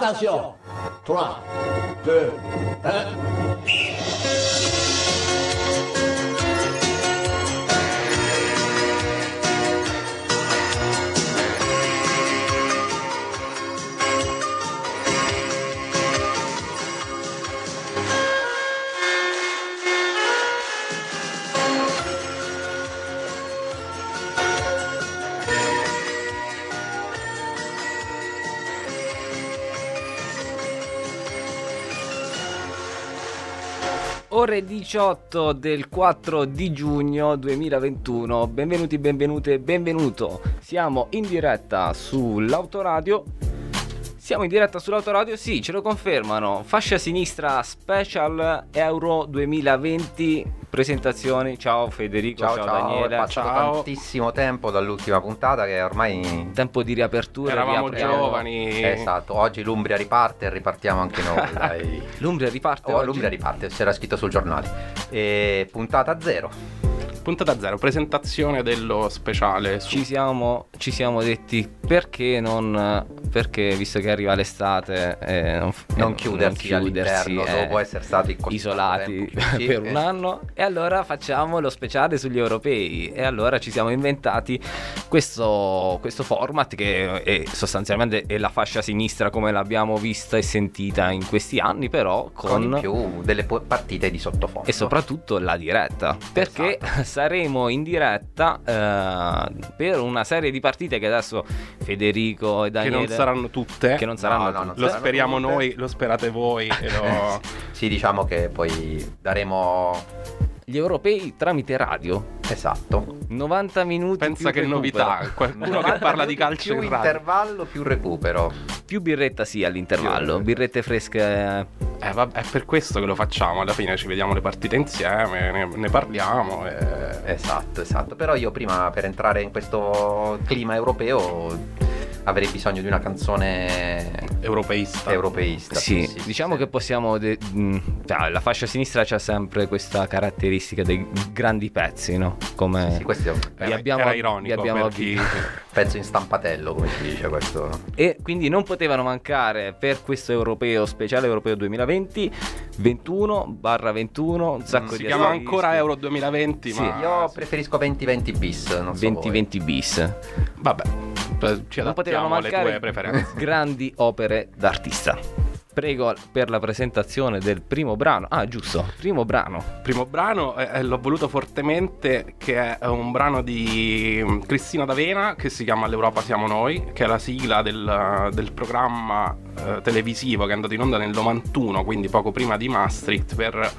Attention 3, 2, 1. Ore 18 del 4 di giugno 2021. Benvenuti, benvenute, benvenuto. Siamo in diretta sull'autoradio. Siamo in diretta sull'autoradio, sì, ce lo confermano. Fascia sinistra Special Euro 2020. Presentazioni. Ciao Federico, Ciao, ciao, ciao, Daniele. è passato Ciao. tantissimo tempo dall'ultima puntata che ormai... Tempo di riapertura. Eravamo giovani. Esatto, oggi l'Umbria riparte e ripartiamo anche noi, dai. L'Umbria riparte Oh, oggi. l'Umbria riparte, c'era scritto sul giornale. E puntata zero. Puntata zero, presentazione dello speciale. Su... Ci siamo, ci siamo detti perché non. Perché visto che arriva l'estate, eh, non, Non eh, chiudersi, all'interno eh, dopo essere stati così isolati tempo per un anno. E allora facciamo lo speciale sugli europei. E allora ci siamo inventati questo, questo format che è sostanzialmente è la fascia sinistra come l'abbiamo vista e sentita in questi anni, però Con, con. più delle partite di sottofondo. e soprattutto la diretta perché Esatto. Saremo in diretta eh, per una serie di partite che adesso Federico e Che Daniele non saranno tutte. che non saranno No, no, non tutte. Lo speriamo tutte. noi, lo sperate voi. lo- Sì, diciamo che poi daremo... gli europei tramite radio Esatto. 90 minuti Pensa più che recupero. novità. Qualcuno che parla di calcio più in radio. intervallo, più recupero. più birretta sì all'intervallo Più- birrette fresche Eh, vabbè, è per questo che lo facciamo. Alla fine ci vediamo le partite insieme, ne, ne parliamo. E... Esatto, esatto. Però io prima per entrare in questo clima europeo avrei bisogno di una canzone Europeista. europeista. sì, diciamo che possiamo de- mh, cioè, la fascia sinistra c'ha sempre questa caratteristica dei grandi pezzi no? come Sì, questo è un abbiamo- era ironico abbiamo chi... pezzo in stampatello, come si dice questo. E quindi non potevano mancare per questo europeo speciale europeo 2020 21 barra 21 un sacco si di chiama asterischi. ancora Euro 2020, Sì, ma Io preferisco 2020 bis, non so 20 voi. 20 bis vabbè, ci non potevano mancare grandi opere d'artista. Prego per la presentazione del primo brano. Ah giusto primo brano. Primo brano eh, eh, l'ho voluto fortemente che è un brano di mm, Cristina D'Avena che si chiama L'Europa siamo noi che è la sigla del, del programma eh, televisivo che è andato in onda nel 91 quindi poco prima di Maastricht per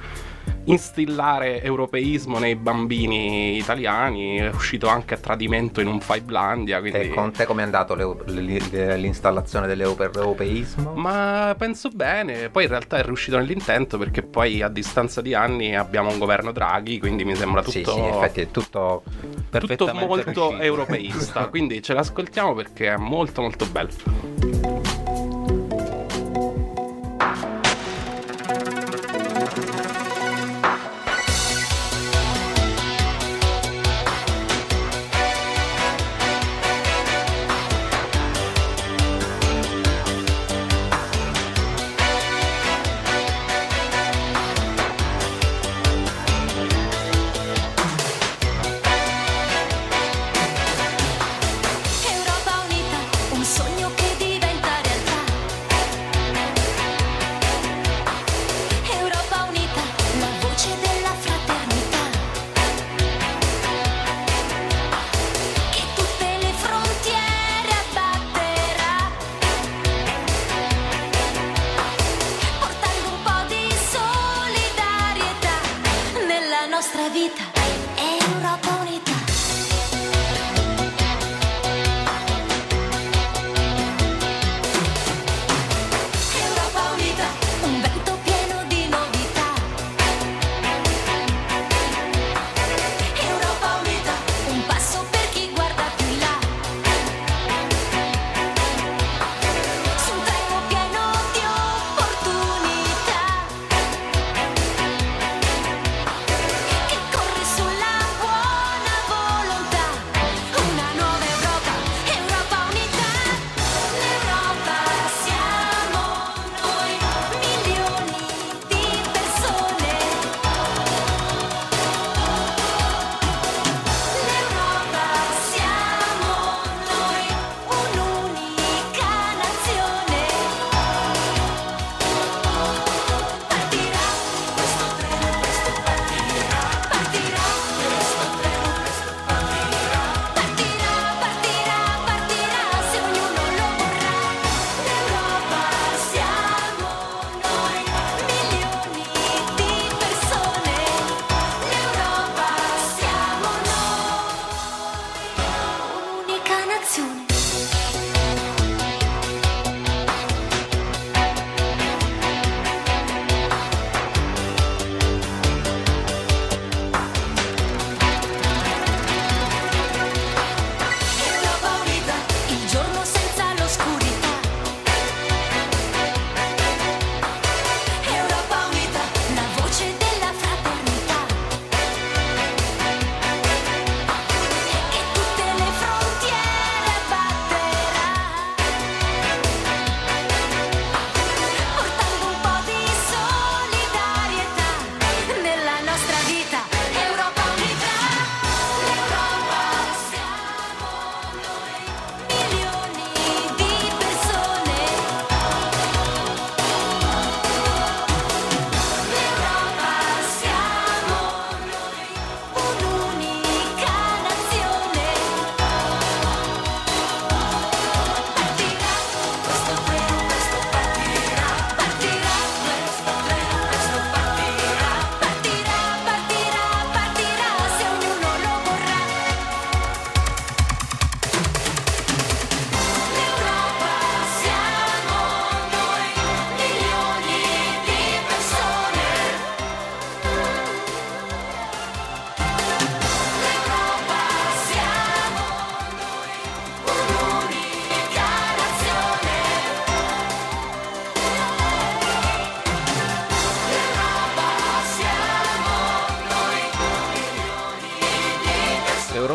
instillare europeismo nei bambini italiani è uscito anche a tradimento in un Fivelandia quindi... E con te com'è andato l'eu- l- l'installazione dell'europeismo? Ma penso bene, poi in realtà è riuscito nell'intento perché poi a distanza di anni abbiamo un governo Draghi, quindi mi sembra tutto, Sì, sì, in effetti è tutto tutto molto riuscito. europeista, quindi ce l'ascoltiamo perché è molto molto bello.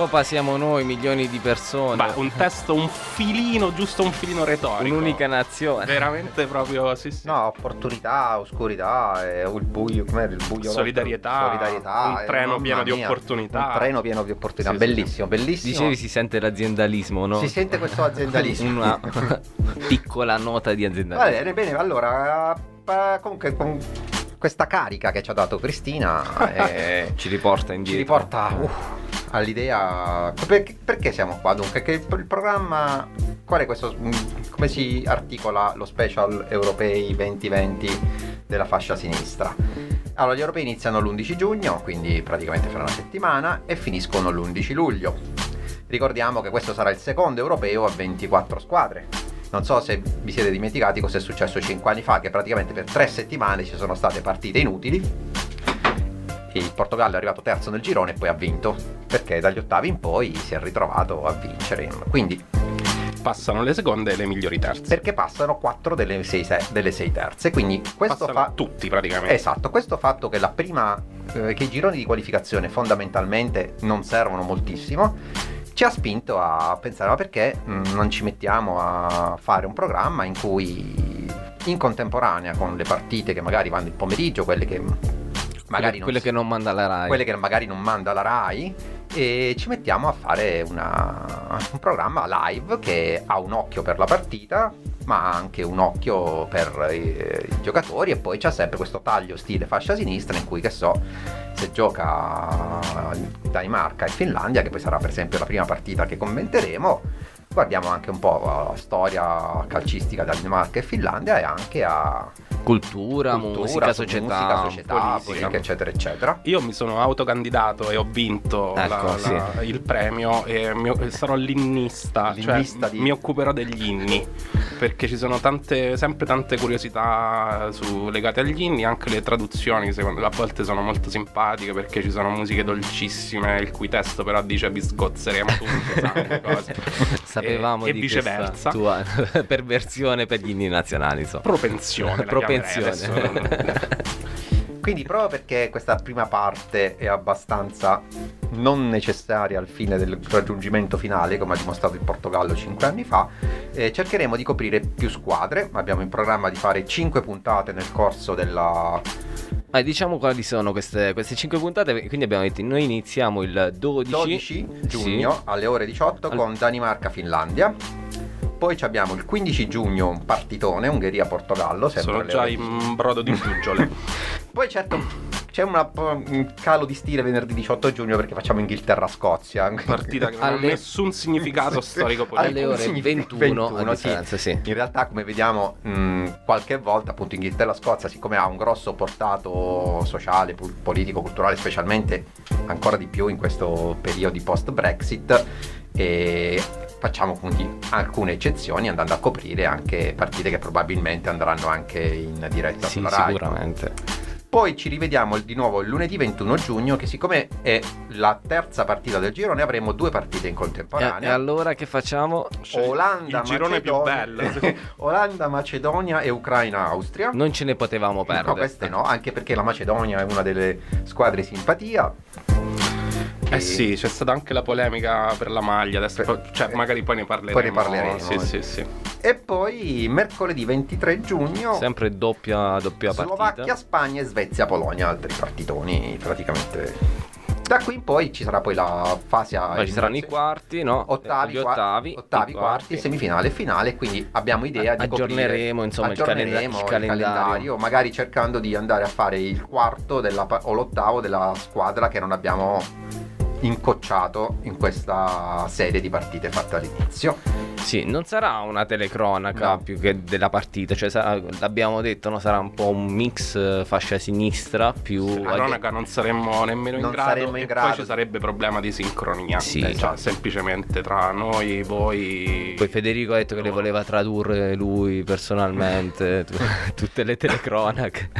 L'Europa siamo noi, milioni di persone. Beh, un testo un filino, giusto un filino retorico. Un'unica nazione. Veramente proprio, sì, sì. No, opportunità, oscurità, eh, il buio, com'era il buio? Solidarietà, solidarietà un eh, treno pieno di mia, opportunità. Un treno pieno di opportunità, Sì, sì, bellissimo, bellissimo. Dicevi si sente l'aziendalismo, no? Si sente questo aziendalismo. Una piccola nota di Va aziendalismo. bene, bene, allora, eh, comunque con questa carica che ci ha dato Cristina eh, Ci riporta ci indietro. riporta uh, all'idea perché, perché siamo qua? Dunque che il programma qual è questo mm, come si articola lo special europei 2020 della fascia sinistra? Allora gli europei iniziano l'11 giugno quindi praticamente fra una settimana e finiscono l'11 luglio. Ricordiamo che questo sarà il secondo europeo a 24 squadre. Non so se vi siete dimenticati cosa è successo 5 anni fa che praticamente per 3 settimane ci sono state partite inutili il Portogallo è arrivato terzo nel girone e poi ha vinto perché dagli ottavi in poi si è ritrovato a vincere quindi Passano le seconde e le migliori terze. perché passano 4 delle 6 delle sei terze quindi questo Passano fa tutti praticamente. esatto questo fatto che la prima eh, che i gironi di qualificazione fondamentalmente non servono moltissimo ci ha spinto a pensare ma perché mm, non ci mettiamo a fare un programma in cui in contemporanea con le partite che magari vanno il pomeriggio quelle che magari quelle, non che non manda la Rai. quelle che magari non manda la RAI e ci mettiamo a fare una- un programma live che ha un occhio per la partita ma anche un occhio per eh, i giocatori e poi c'è sempre questo taglio stile fascia sinistra in cui che so se gioca Danimarca e Finlandia che poi sarà per esempio la prima partita che commenteremo guardiamo anche un po' la storia calcistica da Danimarca e Finlandia e anche a cultura, cultura, musica, società. musica, società, politica. politica, eccetera eccetera Io mi sono autocandidato e ho vinto Ecco, la- sì. la- il premio e mi- sarò l'innista, L'innista cioè di- mi occuperò degli inni perché ci sono tante, sempre tante curiosità su- legate agli inni, anche le traduzioni secondo a volte sono molto simpatiche perché ci sono musiche dolcissime il cui testo però dice vi sgozzeremo cose. Sapevamo e, di e viceversa. tua perversione per gli inni nazionali, insomma. Propensione, Propensione. Quindi proprio perché questa prima parte è abbastanza non necessaria al fine del raggiungimento finale, come ha dimostrato il Portogallo 5 anni fa, eh, cercheremo di coprire più squadre. Abbiamo in programma di fare 5 puntate nel corso della... Ma diciamo quali sono queste, queste 5 puntate, quindi abbiamo detto noi iniziamo il 12, 12 giugno alle ore 18 Al- con Danimarca-Finlandia. Poi ci abbiamo il 15 giugno un partitone, Ungheria-Portogallo. Sono già ore in brodo di giuggiole. Poi certo c'è una- un calo di stile venerdì 18 giugno perché facciamo Inghilterra-Scozia. Partita che non ha nessun significato storico politico. alle ore Alcun 21, 21, a sì. sì. In realtà, come vediamo, mh, qualche volta, appunto, Inghilterra-Scozia, siccome ha un grosso portato sociale, politico, culturale, specialmente ancora di più in questo periodo post-Brexit, e facciamo quindi alcune eccezioni andando a coprire anche partite che probabilmente andranno anche in diretta Sì, sulla Rai. sicuramente. Poi ci rivediamo di nuovo il lunedì 21 giugno, che siccome è la terza partita del girone, avremo due partite in contemporanea. e allora che facciamo? Olanda, il girone più Macedonia- bello. Olanda, Macedonia e Ucraina, Austria. Non ce ne potevamo perdere. No, queste no, anche perché la Macedonia è una delle squadre di simpatia. Eh sì, c'è stata anche la polemica per la maglia, adesso Per- cioè, eh, magari poi ne parleremo. poi ne parleremo, Sì, sì, sì. E poi mercoledì 23 giugno Sempre doppia, doppia Slovacchia, partita. Spagna e Svezia, Polonia, altri partitoni praticamente. Da qui in poi ci sarà poi la fase a Poi ci saranno i quarti, no? ottavi, ottavi, ottavi, i quarti, semifinale e finale, quindi abbiamo idea di coprire- Aggiorneremo, insomma, il calenda- aggiorneremo il calendario. magari cercando di andare a fare il quarto della o l'ottavo della squadra che non abbiamo incocciato in questa serie di partite fatte all'inizio. Sì, non sarà una telecronaca No. più che della partita, cioè sarà- l'abbiamo detto, no? sarà un po' un mix eh, fascia sinistra più... La cronaca non saremmo nemmeno in Non grado saremmo in e grado. poi ci sarebbe problema di sincronia. Sì. Cioè, Esatto. semplicemente tra noi, voi. Poi Federico ha detto che le voleva tradurre lui personalmente, tu- tutte le telecronache.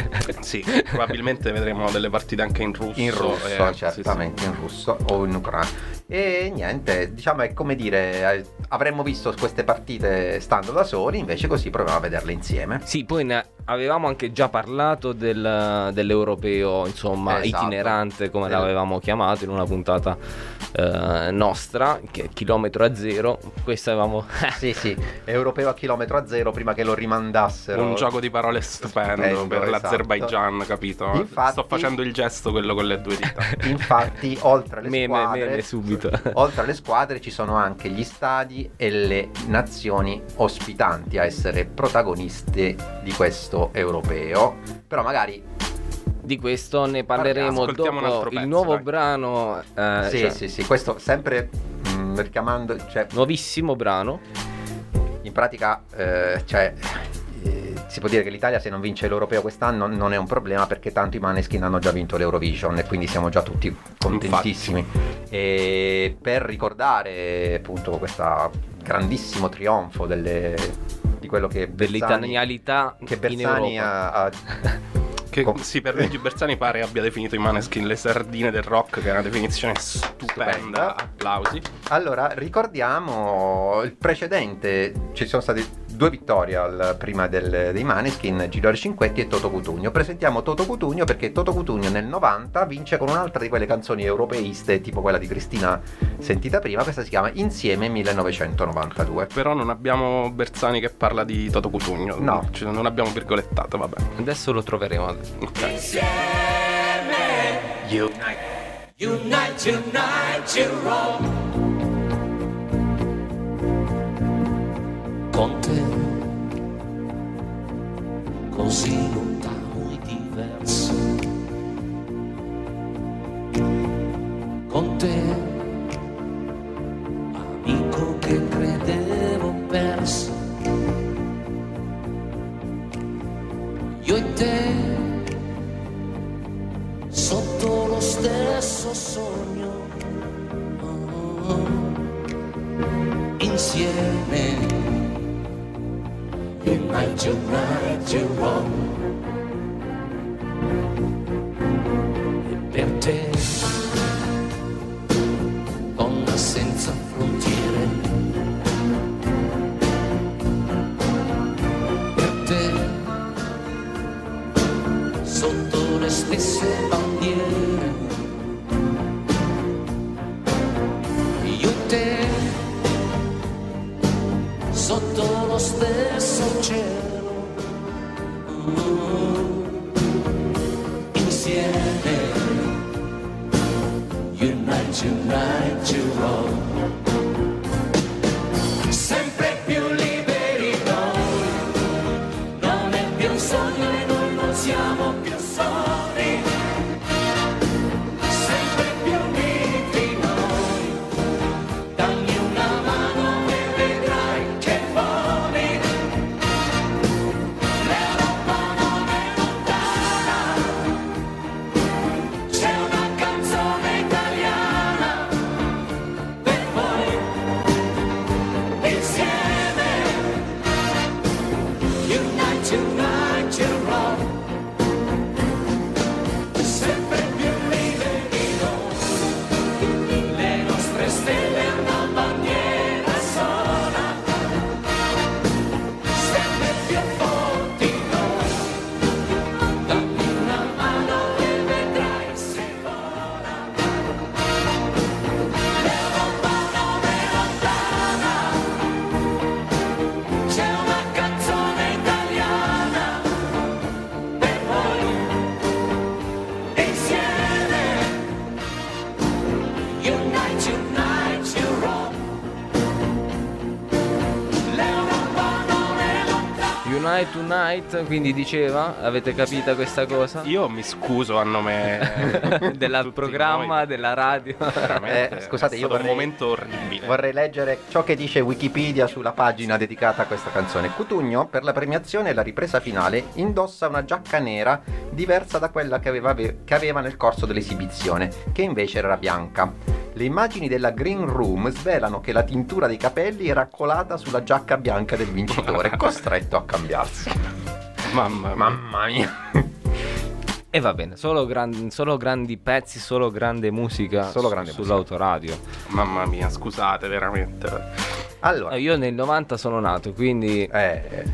Sì, probabilmente vedremo delle partite anche in russo. In russo, eh, sì, certamente in russo o in ucraino. E niente, diciamo è come dire, eh, avremmo visto queste partite stando da soli, invece così proviamo a vederle insieme. Sì, poi avevamo anche già parlato del- dell'europeo, insomma, Esatto. itinerante, come Del- l'avevamo chiamato in una puntata eh, nostra, che è chilometro a zero. Questo avevamo... Sì, sì, europeo a chilometro a zero prima che lo rimandassero. Un gioco di parole stupendo, Stupendo, per esatto. l'Azerbaijan, capito? Infatti- Sto facendo il gesto quello con le due dita. Infatti, oltre alle Meme, squadre, meme subito. oltre alle squadre ci sono anche gli stadi e le nazioni ospitanti a essere protagoniste di questo europeo. Però magari Di questo ne parleremo Ascoltiamo dopo altro il pezzo, nuovo dai. brano. eh, sì, cioè, sì, sì, questo sempre mm, richiamando, cioè Nuovissimo brano. in pratica eh, cioè, eh, si può dire che l'Italia se non vince l'europeo quest'anno non è un problema perché tanto i Maneskin hanno già vinto l'Eurovision e quindi siamo già tutti contentissimi e per ricordare appunto questo grandissimo trionfo delle- di quello che Dell'italianità che in Bersani Europa. ha, ha- Che Com- sì, per Luigi Bersani pare abbia definito i Maneskin le sardine del rock, che è una definizione stupenda. Stupenda. Applausi. Allora, ricordiamo il precedente, ci sono state due vittorie al- prima del- dei Maneskin, Gilori Cinquetti e Toto Cutugno. Presentiamo Toto Cutugno perché Toto Cutugno nel 90 vince con un'altra di quelle canzoni europeiste, tipo quella di Cristina sentita prima, questa si chiama Insieme 1992. Però non abbiamo Bersani che parla di Toto Cutugno. No. Cioè, non abbiamo virgolettato, vabbè. Adesso lo troveremo. Ok. Unite, unite, you roll. Con te, così Unite, unite, you Tonight, quindi diceva, avete capito questa cosa? Io mi scuso a nome Del programma, noi. della radio. Veramente, Eh, scusate, è io stato vorrei- un momento orribile. Vorrei leggere ciò che dice Wikipedia sulla pagina dedicata a questa canzone. Cutugno, per la premiazione e la ripresa finale, indossa una giacca nera diversa da quella che aveva, che aveva nel corso dell'esibizione, che invece era bianca. Le immagini della Green Room svelano che la tintura dei capelli era colata sulla giacca bianca del vincitore, costretto a cambiarsi. Mamma mia. Mamma mia. E va bene, solo, gran- solo grandi pezzi, solo grande musica Solo grande sull'autoradio. Mamma mia, scusate, veramente. Allora, No, io nel 90 sono nato, quindi eh,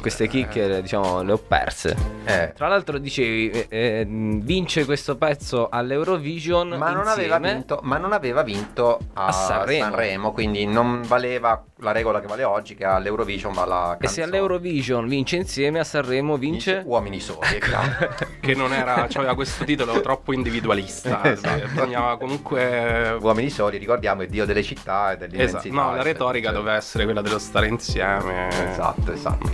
queste chicche diciamo le ho perse. eh, Tra l'altro dicevi, eh, eh, vince questo pezzo all'Eurovision ma, non aveva vinto, ma non aveva vinto a, A Sanremo. quindi non valeva la regola che vale oggi, che all'Eurovision va la E se canzone. all'Eurovision vince insieme, a Sanremo vince... Uomini Soli, è chiaro. Che non era, cioè aveva questo titolo troppo individualista. Esatto. Bisognava comunque. Uomini Soli, ricordiamo, è Dio delle città e dell'immensità. Esatto, no, la retorica cioè- doveva essere quella dello stare insieme. Esatto, esatto.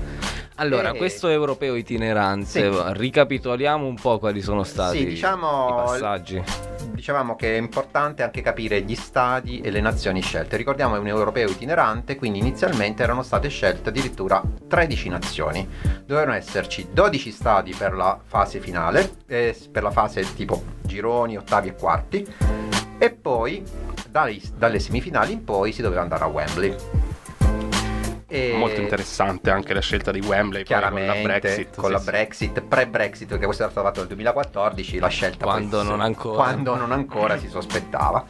Allora, Eh, questo europeo itinerante, Sì. ricapitoliamo un po' quali sono stati Sì, diciamo- i passaggi. Dicevamo che è importante anche capire gli stadi e le nazioni scelte. Ricordiamo è un europeo itinerante, quindi inizialmente erano state scelte addirittura 13 nazioni. Dovevano esserci 12 stadi per la fase finale, eh, per la fase tipo gironi, ottavi e quarti, e poi dai- dalle semifinali in poi si doveva andare a Wembley. E- Molto interessante anche la scelta di Wembley con la Brexit. con sì, la sì. Brexit, pre-Brexit, perché questo era stato fatto nel 2014, la scelta poi- Quando non ancora. quando non ancora si sospettava.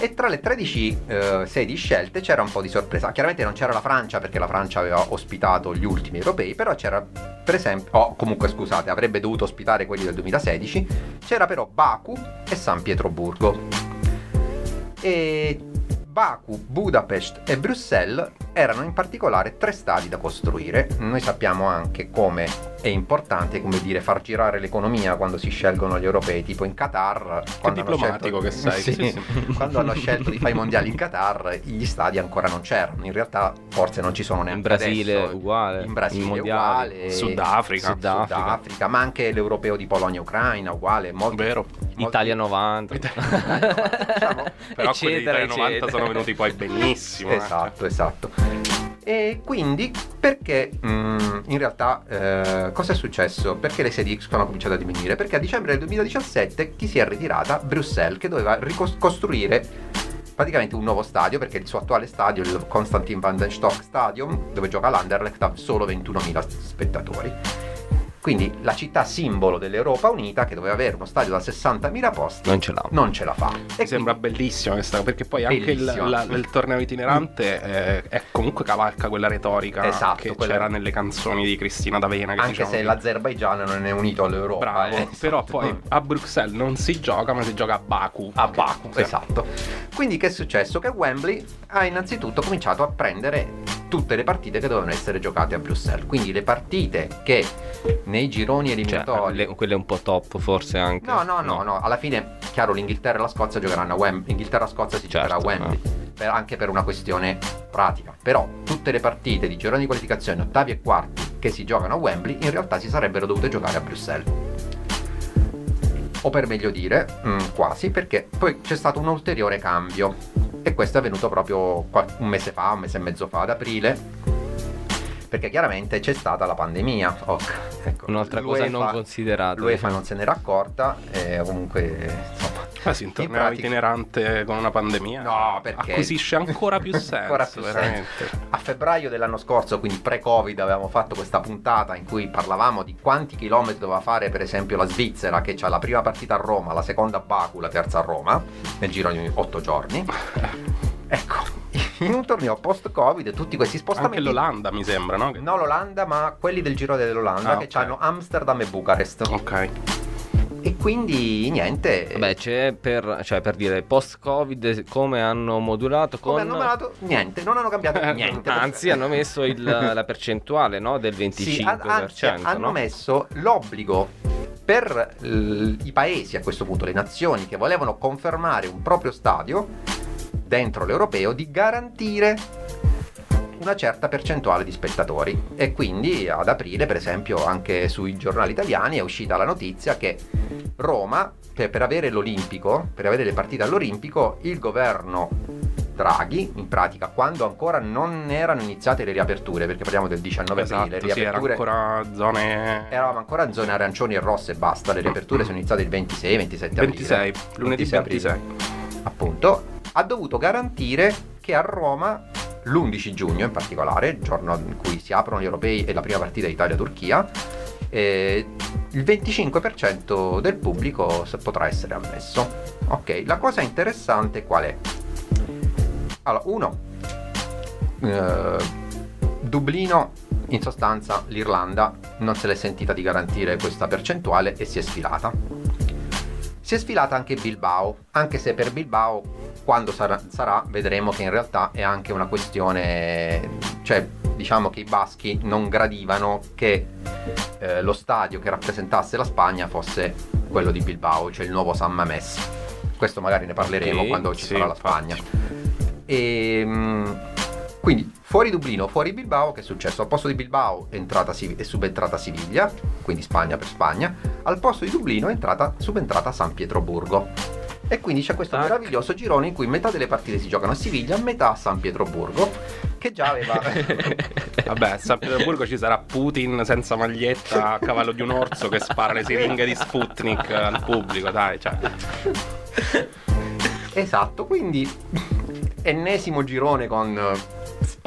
E tra le 13 eh, sedi scelte c'era un po' di sorpresa. Chiaramente non c'era la Francia perché la Francia aveva ospitato gli ultimi europei, però c'era per esempio, oh, comunque scusate, avrebbe dovuto ospitare quelli del 2016, c'era però Baku e San Pietroburgo. E Baku, Budapest e Bruxelles erano in particolare tre stadi da costruire. Noi sappiamo anche come è importante, come dire, far girare l'economia quando si scelgono gli europei, tipo in Qatar. quando hanno diplomatico che sei, Sì, sì, sì. quando hanno scelto di fare i mondiali in Qatar, gli stadi ancora non c'erano. In realtà, forse non ci sono neanche In Brasile adesso. uguale, In Brasile i mondiali. uguale. Sudafrica. Sudafrica. Sudafrica, ma anche l'europeo di Polonia e Ucraina, uguale. Molti, Vero. molti- Italia 90. diciamo, Però quelli eccetera, dell'Italia 90 eccetera. sono venuti poi benissimo. eh. Esatto, esatto. E quindi perché mm, in realtà eh, cosa è successo? Perché le sedie sono cominciate a diminuire? Perché a dicembre del 2017 chi si è ritirata? Bruxelles che doveva ricostruire praticamente un nuovo stadio perché il suo attuale stadio, il Konstantin van den Stock Stadium, dove gioca l'Anderlecht, ha solo 21.000 spettatori. Quindi la città simbolo dell'Europa Unita, che doveva avere uno stadio da 60.000 posti, Non ce l'ha. non ce la fa. E Mi sembra bellissima questa perché poi anche il, la- il torneo itinerante eh, è comunque cavalca quella retorica Esatto, che quella- c'era nelle canzoni di Cristina D'Avena che anche diciamo se che- l'Azerbaigian non è unito all'Europa. bravo eh, però esatto. poi a Bruxelles non si gioca ma si gioca a Baku a Baku, Sì. esatto. Quindi che è successo? Che Wembley ha innanzitutto cominciato a prendere tutte le partite che dovevano essere giocate a Bruxelles. Quindi le partite che nei gironi Cioè, eliminatori le- quelle un po' top forse anche. No, no, no, no, alla fine, chiaro, l'Inghilterra e la Scozia giocheranno a Wembley. Inghilterra-Scozia si Certo, giocherà a Wembley, per- anche per una questione pratica. Però tutte le partite di gironi di qualificazione, ottavi e quarti che si giocano a Wembley, in realtà si sarebbero dovute giocare a Bruxelles. O per meglio dire, mm, quasi, perché poi c'è stato un ulteriore cambio. E questo è avvenuto proprio un mese fa, un mese e mezzo fa, ad aprile. Perché chiaramente c'è stata la pandemia. Ok, ecco. Un'altra cosa non considerata. L'UEFA non se n'era accorta e comunque insomma Ah sì, un In torneo pratica- itinerante con una pandemia No, perché- acquisisce ancora più senso Ancora più veramente a febbraio dell'anno scorso, quindi pre-Covid, avevamo fatto questa puntata in cui parlavamo di quanti chilometri doveva fare per esempio la Svizzera che ha la prima partita a Roma, la seconda a Baku, la terza a Roma, nel giro di 8 giorni. Ecco, in un torneo post-Covid tutti questi spostamenti... anche l'Olanda mi sembra no? No, l'Olanda, ma quelli del Giro dell'Olanda Ah, che ok. hanno Amsterdam e Bucarest. ok E quindi niente. Beh, c'è per, cioè, per dire post-Covid come hanno modulato con. come hanno numerato? Niente, non hanno cambiato niente. Anzi, hanno messo il- la percentuale no, del 25%. Sì, an- anzi, hanno no? messo l'obbligo per l- i paesi a questo punto, le nazioni che volevano confermare un proprio stadio dentro l'europeo di garantire una certa percentuale di spettatori e quindi ad aprile per esempio anche sui giornali italiani è uscita la notizia che Roma per, per avere l'Olimpico per avere le partite all'Olimpico il governo Draghi in pratica quando ancora non erano iniziate le riaperture perché parliamo del 19 aprile esatto le sì, era riaperture ancora zone Eravamo ancora in zone arancioni e rosse e basta, le riaperture sono iniziate il 26, 27 aprile. 26 lunedì 26 aprile. 26 Appunto, ha dovuto garantire che a Roma, l'11 giugno in particolare, giorno in cui si aprono gli europei e la prima partita Italia-Turchia, eh, il 25% del pubblico potrà essere ammesso. Ok, la cosa interessante qual è? Allora, uno, eh, Dublino, in sostanza l'Irlanda non se l'è sentita di garantire questa percentuale e si è sfilata. Si è sfilata anche Bilbao, anche se per Bilbao quando sarà, sarà vedremo che in realtà è anche una questione, cioè diciamo che i baschi non gradivano che eh, lo stadio che rappresentasse la Spagna fosse quello di Bilbao, cioè il nuovo San Mamés. Questo magari ne parleremo Ok, quando ci sì, sarà la. Spagna. E, mm, quindi fuori Dublino, fuori Bilbao, che è successo? Al posto di Bilbao è, è subentrata Siviglia, quindi Spagna per Spagna, al posto di Dublino è entrata, subentrata San Pietroburgo. E quindi c'è questo Tac. meraviglioso girone in cui metà delle partite si giocano a Siviglia, metà a San Pietroburgo, che già aveva... Vabbè, a San Pietroburgo ci sarà Putin senza maglietta a cavallo di un orso che spara le siringhe di Sputnik al pubblico, dai, cioè. esatto, quindi ennesimo girone con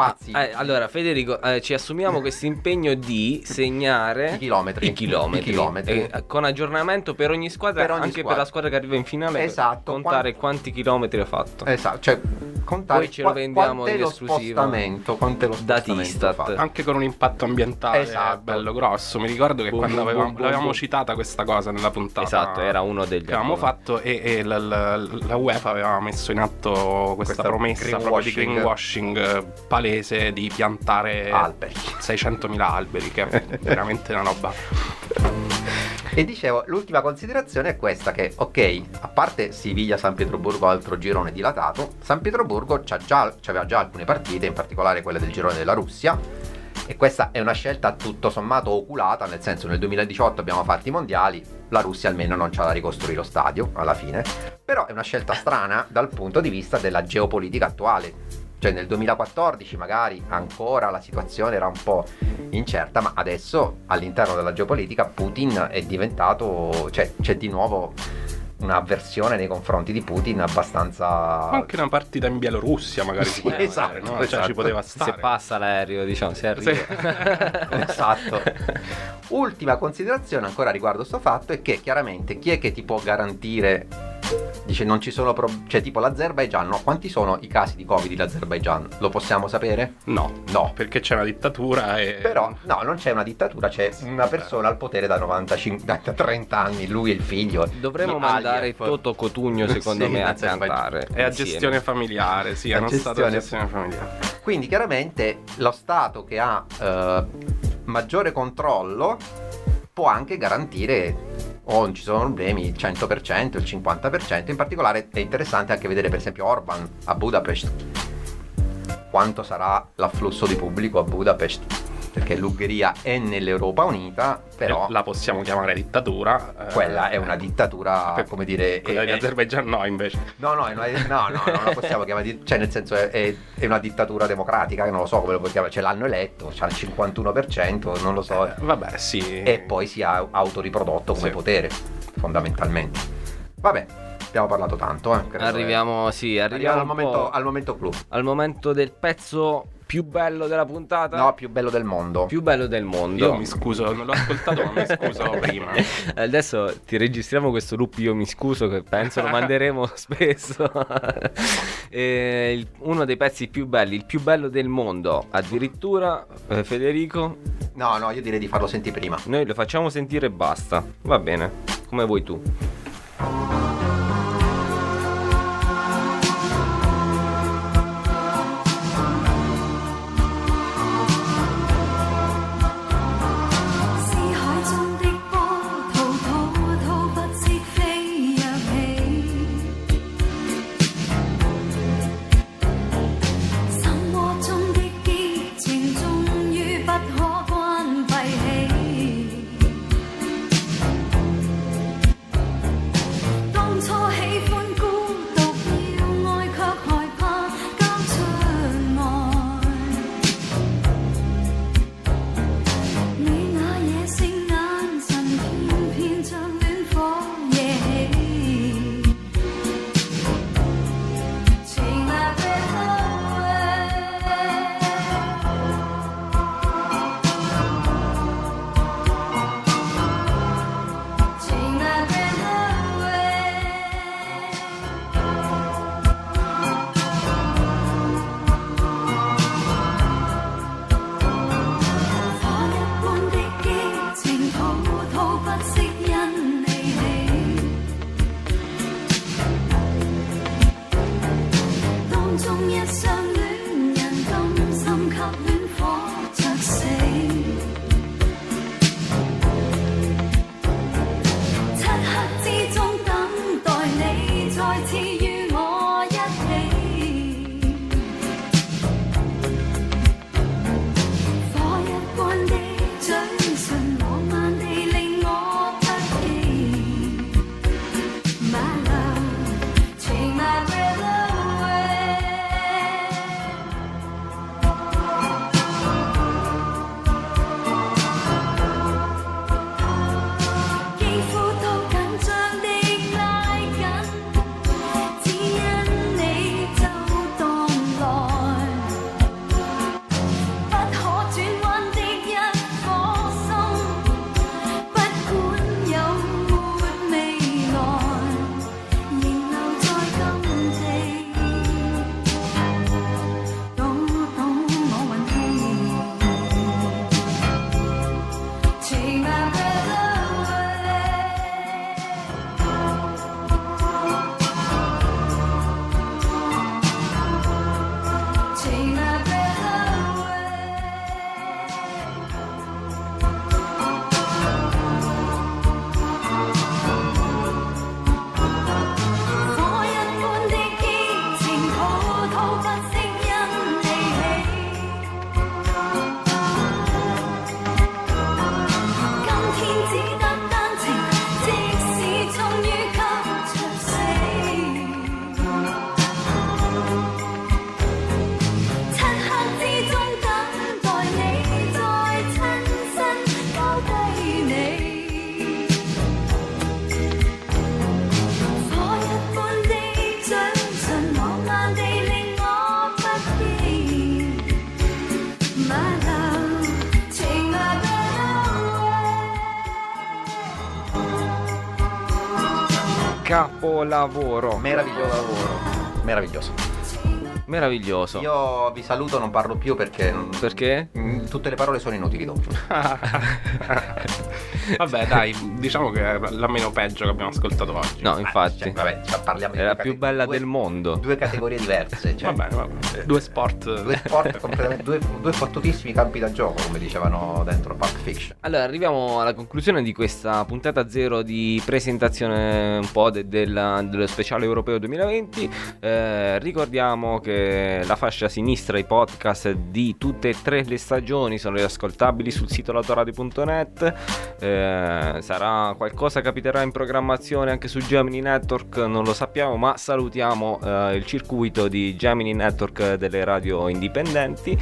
spazi Eh, allora, Federico, eh, ci assumiamo questo impegno di segnare I chilometri. i chilometri, I chilometri. eh, con aggiornamento per ogni squadra, Per ogni anche squadra. per la squadra che arriva in finale. Esatto, Contare quanti chilometri ha fatto. Esatto, cioè contare Poi ce lo vendiamo in esclusiva. spostamento, quant'è lo spostamento fatto. Anche con un impatto ambientale Esatto. bello grosso. Mi ricordo che Boom, quando boom, avevamo, boom, l'avevamo boom. citata questa cosa nella puntata. Esatto, era uno degli che avevamo fatto e, e la, la- la UEFA aveva messo in atto questa, Questa promessa proprio di greenwashing. greenwashing palese di piantare Alberi. 600.000 alberi, che è veramente una roba. E dicevo, l'ultima considerazione è questa che, ok, a parte Siviglia-San Pietroburgo, altro girone dilatato, San Pietroburgo c'ha già, c'aveva già alcune partite, in particolare quelle del girone della Russia, e questa è una scelta tutto sommato oculata, nel senso nel 2018 abbiamo fatto i mondiali, la Russia almeno non c'ha da ricostruire lo stadio alla fine, però è una scelta strana dal punto di vista della geopolitica attuale. Cioè nel 2014 magari ancora la situazione era un po' incerta, ma adesso all'interno della geopolitica Putin è diventato, cioè c'è di nuovo un'avversione nei confronti di Putin abbastanza... Anche una partita in Bielorussia, magari Sì, si poteva esatto, fare, no? Cioè, esatto. ci poteva Se stare. passa l'aereo, diciamo, se arriva. esatto. Ultima considerazione ancora riguardo sto fatto è che chiaramente chi è che ti può garantire dice non ci sono pro- cioè tipo l'Azerbaigian, no? Quanti sono i casi di Covid in Azerbaigian? Lo possiamo sapere? No, No. perché c'è una dittatura e... Però no, non c'è una dittatura, c'è una persona al potere da 95 da 30 anni, lui e il figlio. Dovremmo No, mandare. Toto Cotugno, secondo Sì, me, a cantare. È a gestione familiare, sì, A è uno stato gestione- gestione familiare. Quindi chiaramente lo Stato che ha eh, maggiore controllo può anche garantire o non ci sono problemi il 100%, il 50%, in particolare è interessante anche vedere per esempio Orban a Budapest. Quanto sarà l'afflusso di pubblico a Budapest perché l'Ungheria è nell'Europa Unita però Eh, la possiamo chiamare dittatura. eh, quella è una dittatura per- come dire Quella è- di è- Azerbaijan no, invece. No, no, è una- no, no, non la possiamo chiamare, di- cioè nel senso è, è- è una dittatura democratica, che non lo so come lo puoi chiamare, ce l'hanno eletto, c'ha il 51%, non lo so, Eh, vabbè, sì. e poi si è autoriprodotto come Sì. potere, fondamentalmente. Vabbè, abbiamo parlato tanto, eh, Arriviamo, sì, eh. arriviamo, al momento, al momento clou. al momento del pezzo più bello della puntata. No, più bello del mondo. più bello del mondo. Io mi scuso, non l'ho ascoltato, ma mi scuso prima. Adesso ti registriamo questo loop, io mi scuso che penso lo manderemo spesso. E il- uno dei pezzi più belli, il più bello del mondo, addirittura eh, Federico, No, no, io direi di farlo sentire prima. noi lo facciamo sentire e basta. Va bene, come vuoi tu. Capolavoro. Meraviglioso. Capolavoro. Meraviglioso. Meraviglioso. Io vi saluto, non parlo più perché. Perché? Mm, Tutte le parole sono inutili dopo. Vabbè, dai, diciamo che è la meno peggio che abbiamo ascoltato oggi. No, infatti. Cioè, vabbè, cioè, parliamo di È la più cate- bella due- del mondo. Due categorie diverse. Cioè, Va bene, va bene. Due sport. Due sport completamente. Due, due fottutissimi campi da gioco, come dicevano dentro Pulp Fiction. Allora, arriviamo alla conclusione di questa puntata zero di presentazione un po' de- della- dello speciale europeo 2020. Eh, ricordiamo che la fascia sinistra, i podcast di tutte e tre le stagioni sono riascoltabili sul sito lautoradio.net. Eh, sarà qualcosa capiterà in programmazione anche su Gemini Network, non lo sappiamo, ma salutiamo eh, il circuito di Gemini Network delle radio indipendenti.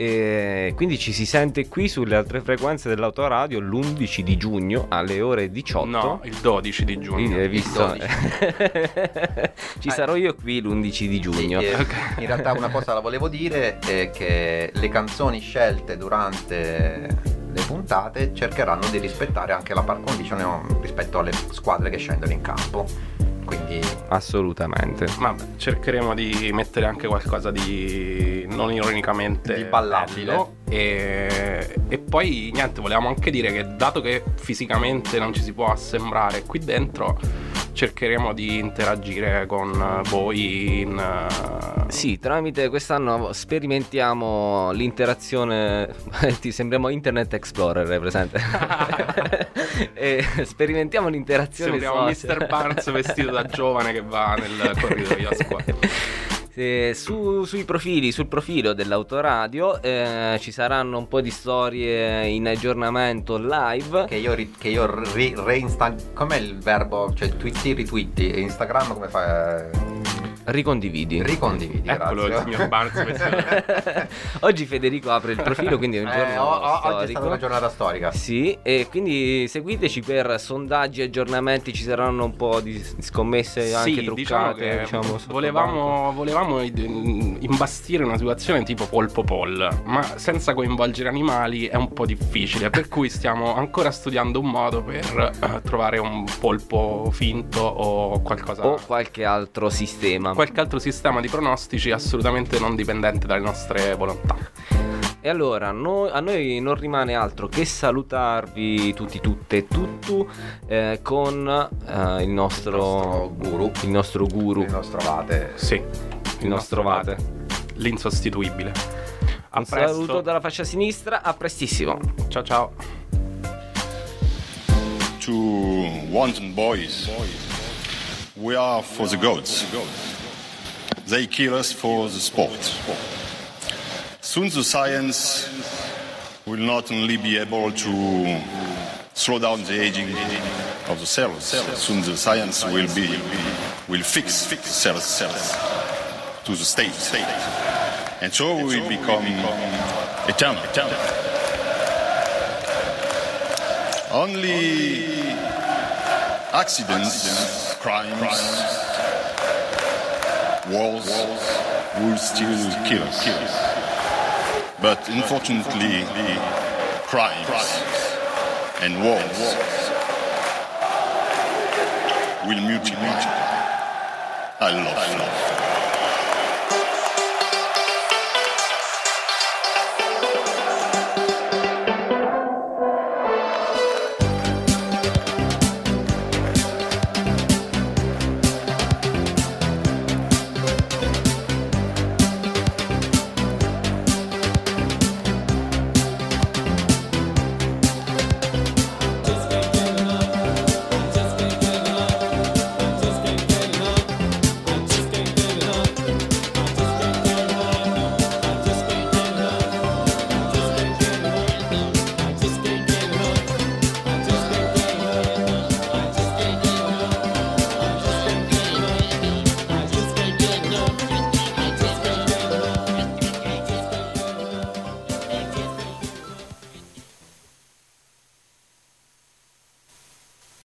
E quindi ci si sente qui sulle altre frequenze dell'autoradio l'11 di giugno alle ore 18. No, il 12 di giugno. Quindi visto? 12. ci sarò io qui l'11 di giugno. Sì, eh, In realtà una cosa la volevo dire è che le canzoni scelte durante le puntate cercheranno di rispettare anche la par condition rispetto alle squadre che scendono in campo. Quindi Assolutamente. Vabbè, cercheremo di mettere anche qualcosa di non ironicamente Di ballabile. E, e poi niente, volevamo anche dire che dato che fisicamente non ci si può assembrare qui dentro, cercheremo di interagire con voi in... eh, Sì, tramite quest'anno sperimentiamo l'interazione. Ti sembriamo Internet Explorer, è presente? sperimentiamo l'interazione. Sembriamo social. Mr. Barnes vestito da giovane che va nel corridoio a scuola. Eh, su- sui profili, sul profilo dell'autoradio eh, ci saranno un po' di storie in aggiornamento live. che io, ri- che io ri- reinsta- Com'è il verbo? Cioè twitti, ritwitti. Instagram come fa? Ricondividi. Ricondividi. Eccolo il grazie. signor Barnes Oggi Federico apre il profilo, quindi è un Eh, giorno o- o- oggi è stata una giornata storica. Sì, e quindi seguiteci per sondaggi, aggiornamenti, ci saranno un po' di scommesse anche sì, diciamo truccate. che diciamo, banco. volevamo, volevamo imbastire una situazione tipo polpo poll, ma senza coinvolgere animali è un po' difficile, per cui stiamo ancora studiando un modo per eh, trovare un polpo finto o qualcosa O qualche altro sistema. Qualche altro sistema di pronostici assolutamente non dipendente dalle nostre volontà. E allora, no- a noi non rimane altro che salutarvi tutti, tutte e tutto eh, con eh, il nostro, nostro guru. Il nostro guru. Il nostro vate. Sì, Il nostro vate. L'insostituibile. A Un presto. saluto dalla fascia sinistra, a prestissimo. Ciao ciao. to wanton boys. We are for the gods. They kill us for the sport. Soon the science will not only be able to slow down the aging of the cells. Soon the science will be will fix cells cells to the state and so we become eternal. eternal. Only accidents, crimes, wars will still kill us. But unfortunately, the crimes and wars will mutilate. I love, I love.